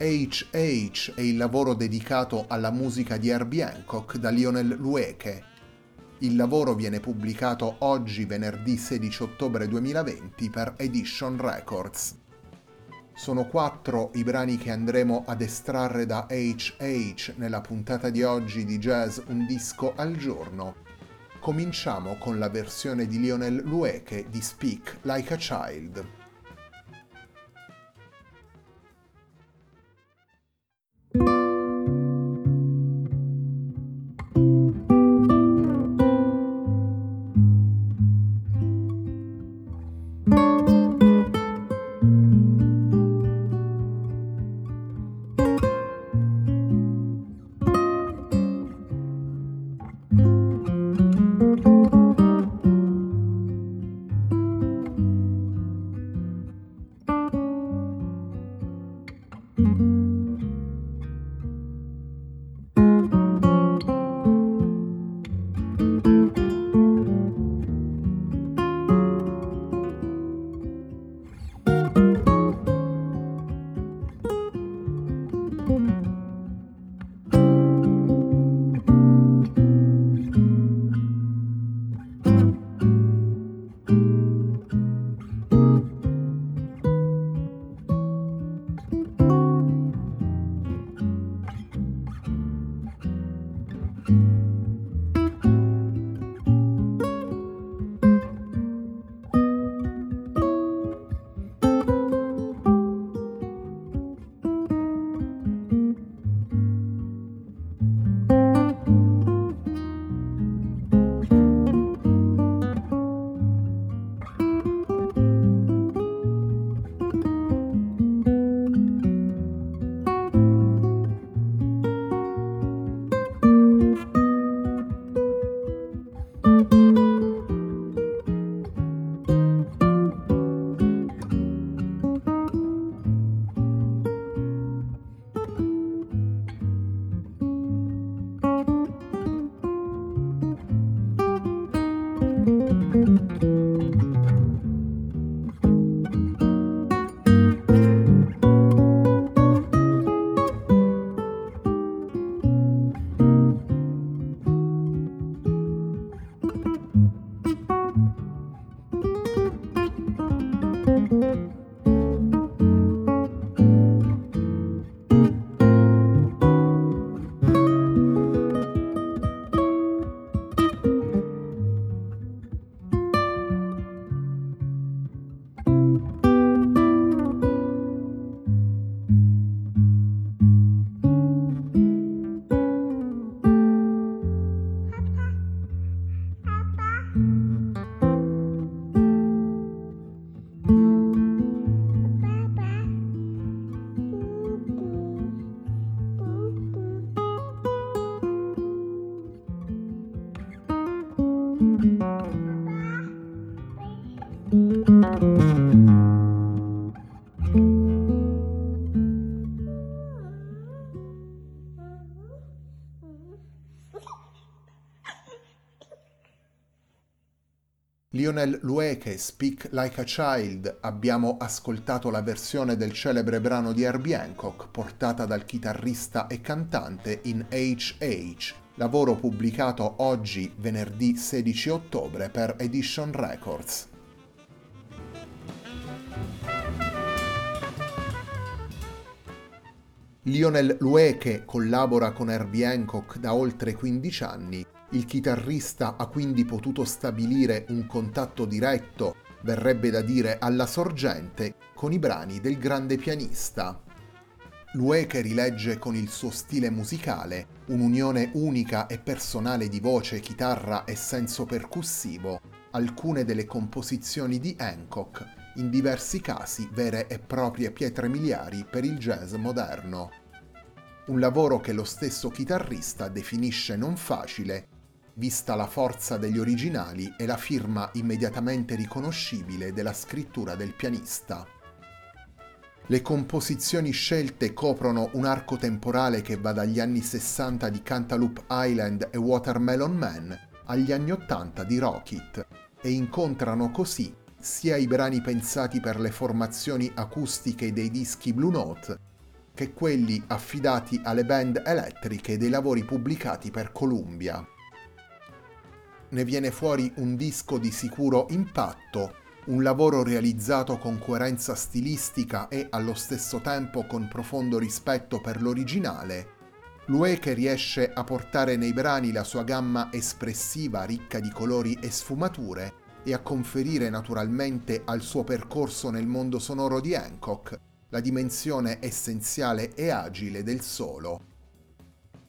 HH è il lavoro dedicato alla musica di Herbie Hancock da Lionel Lueke. Il lavoro viene pubblicato oggi venerdì 16 ottobre 2020 per Edition Records. Sono quattro i brani che andremo ad estrarre da HH nella puntata di oggi di Jazz Un disco al giorno. Cominciamo con la versione di Lionel Lueke di Speak Like a Child. Lionel Lueke, Speak Like a Child, abbiamo ascoltato la versione del celebre brano di Herbie Hancock portata dal chitarrista e cantante in HH, lavoro pubblicato oggi venerdì 16 ottobre per Edition Records. Lionel Lueke collabora con Herbie Hancock da oltre 15 anni il chitarrista ha quindi potuto stabilire un contatto diretto, verrebbe da dire alla sorgente, con i brani del grande pianista. Lueke rilegge con il suo stile musicale un'unione unica e personale di voce, chitarra e senso percussivo, alcune delle composizioni di Hancock, in diversi casi vere e proprie pietre miliari per il jazz moderno. Un lavoro che lo stesso chitarrista definisce non facile vista la forza degli originali e la firma immediatamente riconoscibile della scrittura del pianista. Le composizioni scelte coprono un arco temporale che va dagli anni 60 di Cantaloupe Island e Watermelon Man agli anni 80 di Rocket e incontrano così sia i brani pensati per le formazioni acustiche dei dischi Blue Note che quelli affidati alle band elettriche dei lavori pubblicati per Columbia ne viene fuori un disco di sicuro impatto, un lavoro realizzato con coerenza stilistica e allo stesso tempo con profondo rispetto per l'originale. Lue che riesce a portare nei brani la sua gamma espressiva ricca di colori e sfumature e a conferire naturalmente al suo percorso nel mondo sonoro di Hancock la dimensione essenziale e agile del solo.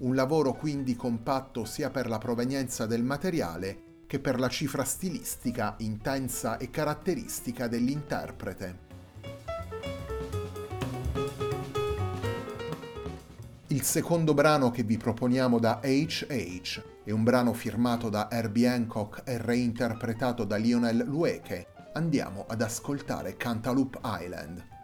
Un lavoro quindi compatto sia per la provenienza del materiale che per la cifra stilistica intensa e caratteristica dell'interprete. Il secondo brano che vi proponiamo da HH è un brano firmato da Herbie Hancock e reinterpretato da Lionel Lueke. Andiamo ad ascoltare Cantaloupe Island.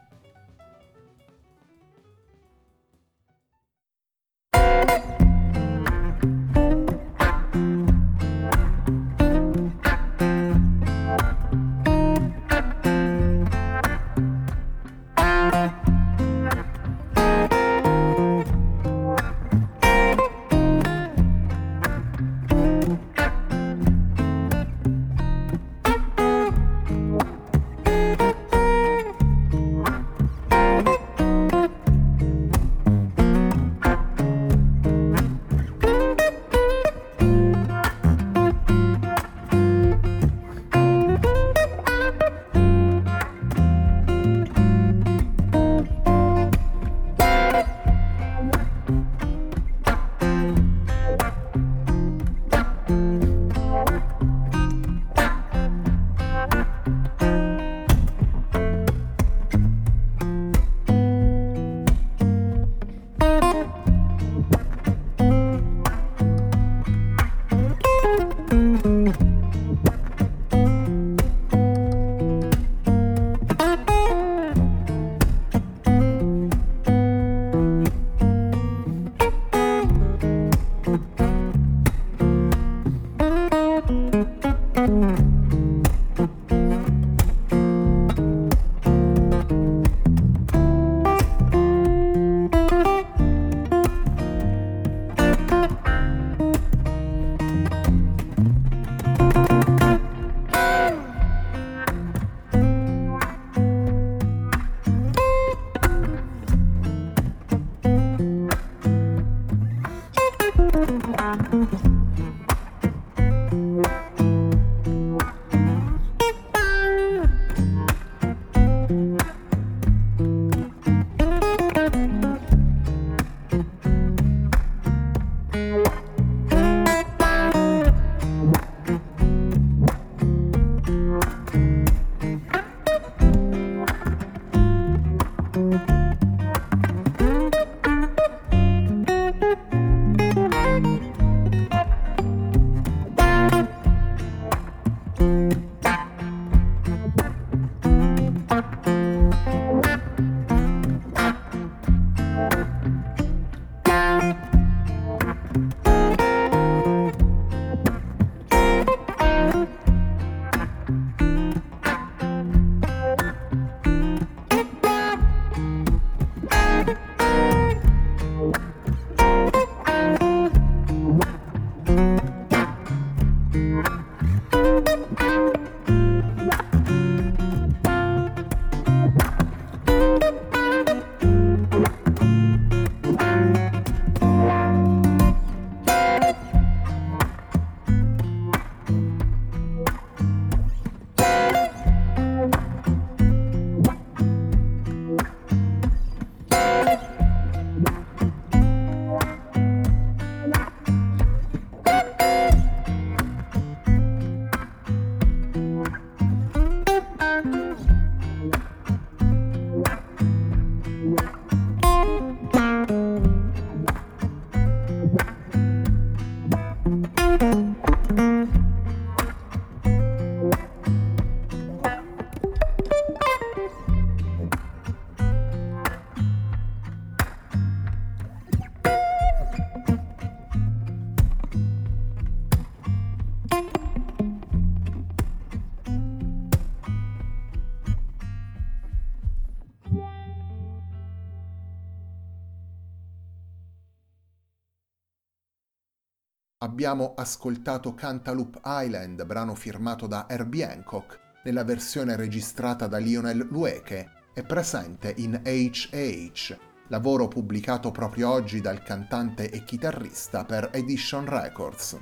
Abbiamo ascoltato Cantaloupe Island, brano firmato da Herbie Hancock, nella versione registrata da Lionel Lueke e presente in HH, lavoro pubblicato proprio oggi dal cantante e chitarrista per Edition Records.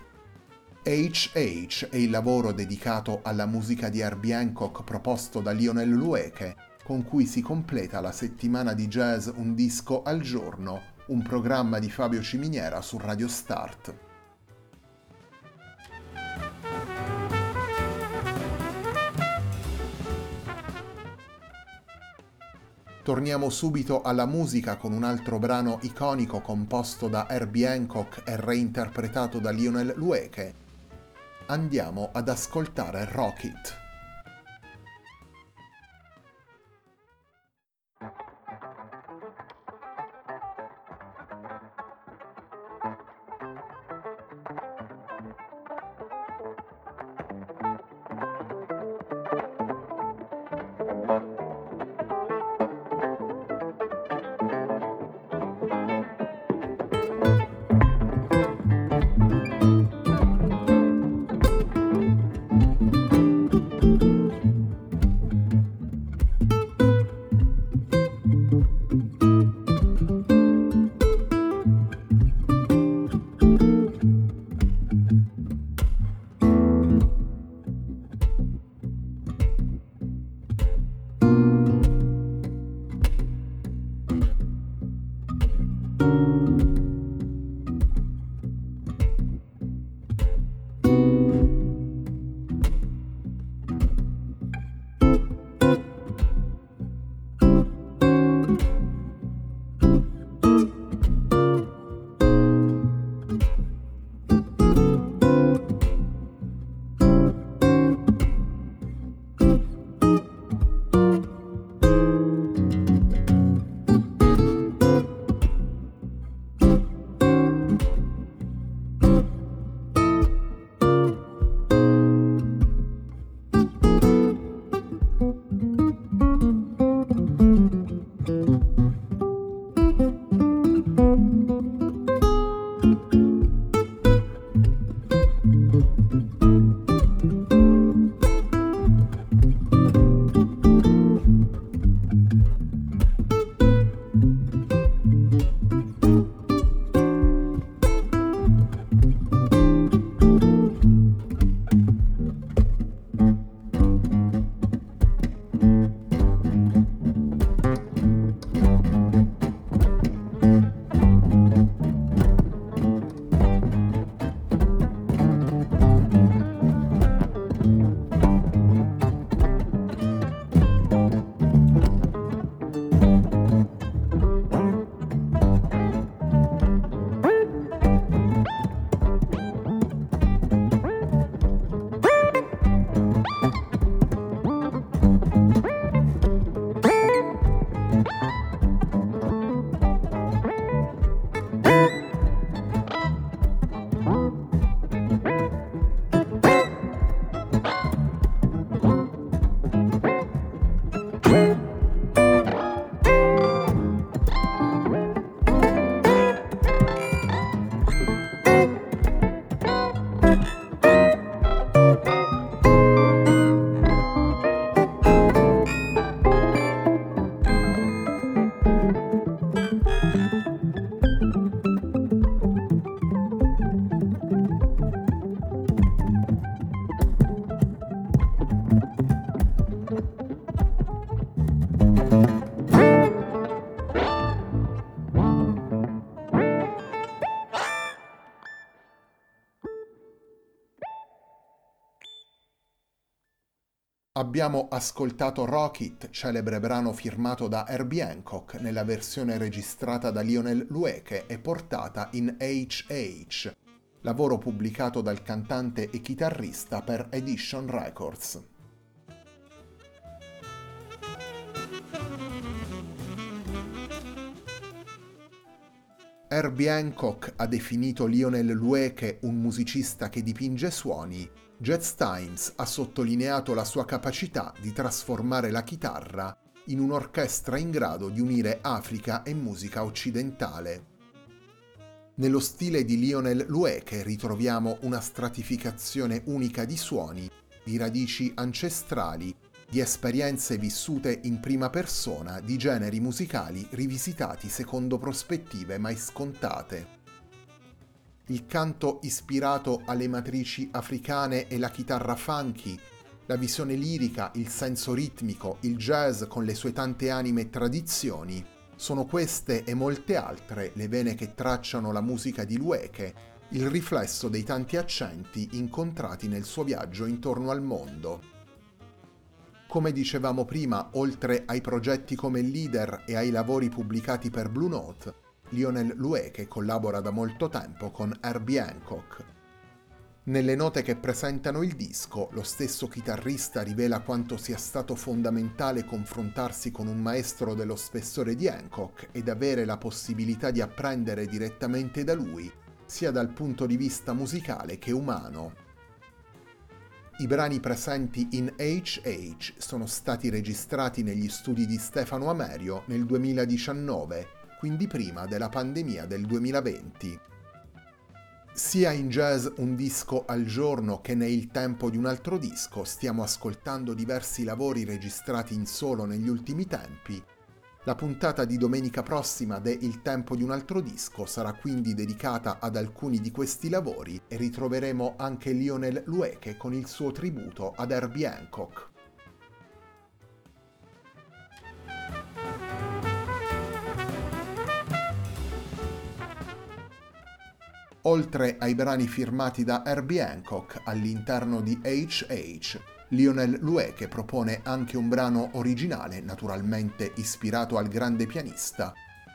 HH è il lavoro dedicato alla musica di Herbie Hancock proposto da Lionel Lueke, con cui si completa la settimana di jazz Un disco al giorno, un programma di Fabio Ciminiera su Radio Start. Torniamo subito alla musica con un altro brano iconico composto da Herbie Hancock e reinterpretato da Lionel Lueke. Andiamo ad ascoltare Rocket. Abbiamo ascoltato Rocket, celebre brano firmato da Herbie Hancock nella versione registrata da Lionel Lueke e portata in HH, lavoro pubblicato dal cantante e chitarrista per Edition Records. Herbie Hancock ha definito Lionel Lueke un musicista che dipinge suoni Jazz Times ha sottolineato la sua capacità di trasformare la chitarra in un'orchestra in grado di unire Africa e musica occidentale. Nello stile di Lionel Lueke ritroviamo una stratificazione unica di suoni, di radici ancestrali, di esperienze vissute in prima persona, di generi musicali rivisitati secondo prospettive mai scontate. Il canto ispirato alle matrici africane e la chitarra funky la visione lirica, il senso ritmico, il jazz con le sue tante anime e tradizioni, sono queste e molte altre le vene che tracciano la musica di Lueke, il riflesso dei tanti accenti incontrati nel suo viaggio intorno al mondo. Come dicevamo prima, oltre ai progetti come leader e ai lavori pubblicati per Blue Note, Lionel Lueke collabora da molto tempo con Herbie Hancock, nelle note che presentano il disco, lo stesso chitarrista rivela quanto sia stato fondamentale confrontarsi con un maestro dello spessore di Hancock ed avere la possibilità di apprendere direttamente da lui, sia dal punto di vista musicale che umano. I brani presenti in HH sono stati registrati negli studi di Stefano Amerio nel 2019, quindi prima della pandemia del 2020. Sia in jazz un disco al giorno che ne Il tempo di un altro disco stiamo ascoltando diversi lavori registrati in solo negli ultimi tempi. La puntata di domenica prossima de Il tempo di un altro disco sarà quindi dedicata ad alcuni di questi lavori e ritroveremo anche Lionel Lueke con il suo tributo ad Herbie Hancock. Oltre ai brani firmati da Herbie Hancock all'interno di HH, Lionel Lueke propone anche un brano originale, naturalmente ispirato al grande pianista.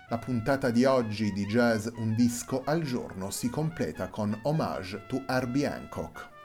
La puntata di oggi di Jazz Un disco al giorno si completa con Homage to Herbie Hancock.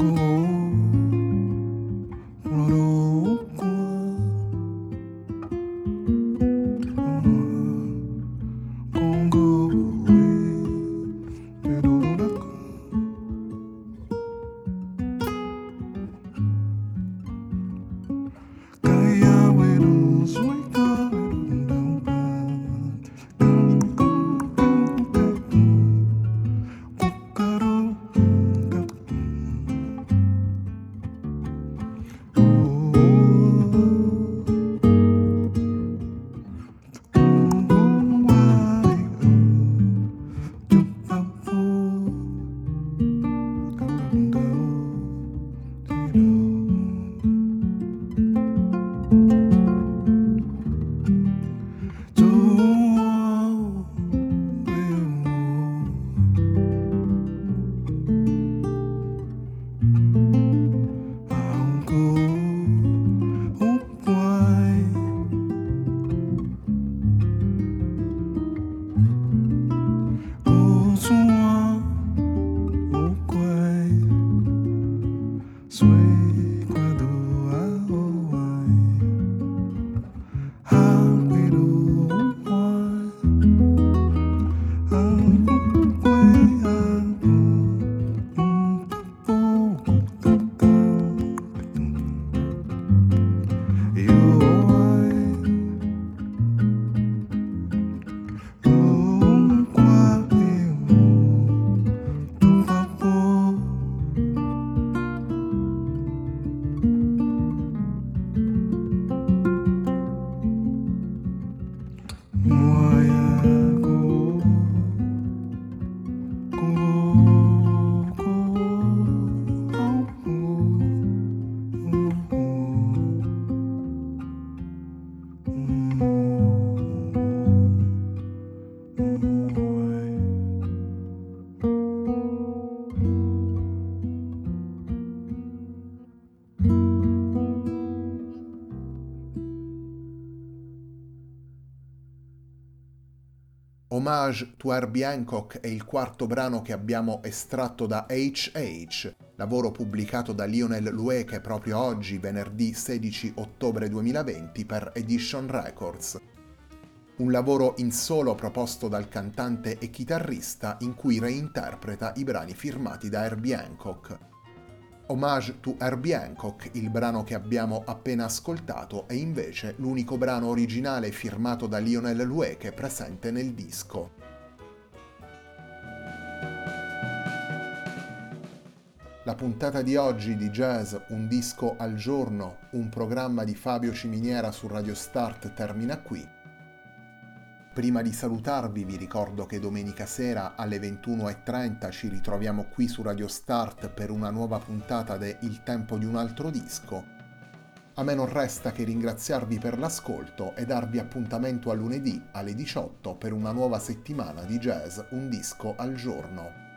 Oh. Homage to Herbie Hancock è il quarto brano che abbiamo estratto da HH, lavoro pubblicato da Lionel Lueke proprio oggi, venerdì 16 ottobre 2020 per Edition Records. Un lavoro in solo proposto dal cantante e chitarrista in cui reinterpreta i brani firmati da Herbie Hancock. Homage to Herbie Hancock, il brano che abbiamo appena ascoltato, è invece l'unico brano originale firmato da Lionel Lueke presente nel disco. La puntata di oggi di Jazz Un disco al giorno, un programma di Fabio Ciminiera su Radio Start termina qui. Prima di salutarvi vi ricordo che domenica sera alle 21.30 ci ritroviamo qui su Radio Start per una nuova puntata de Il tempo di un altro disco. A me non resta che ringraziarvi per l'ascolto e darvi appuntamento a lunedì alle 18 per una nuova settimana di jazz Un disco al giorno.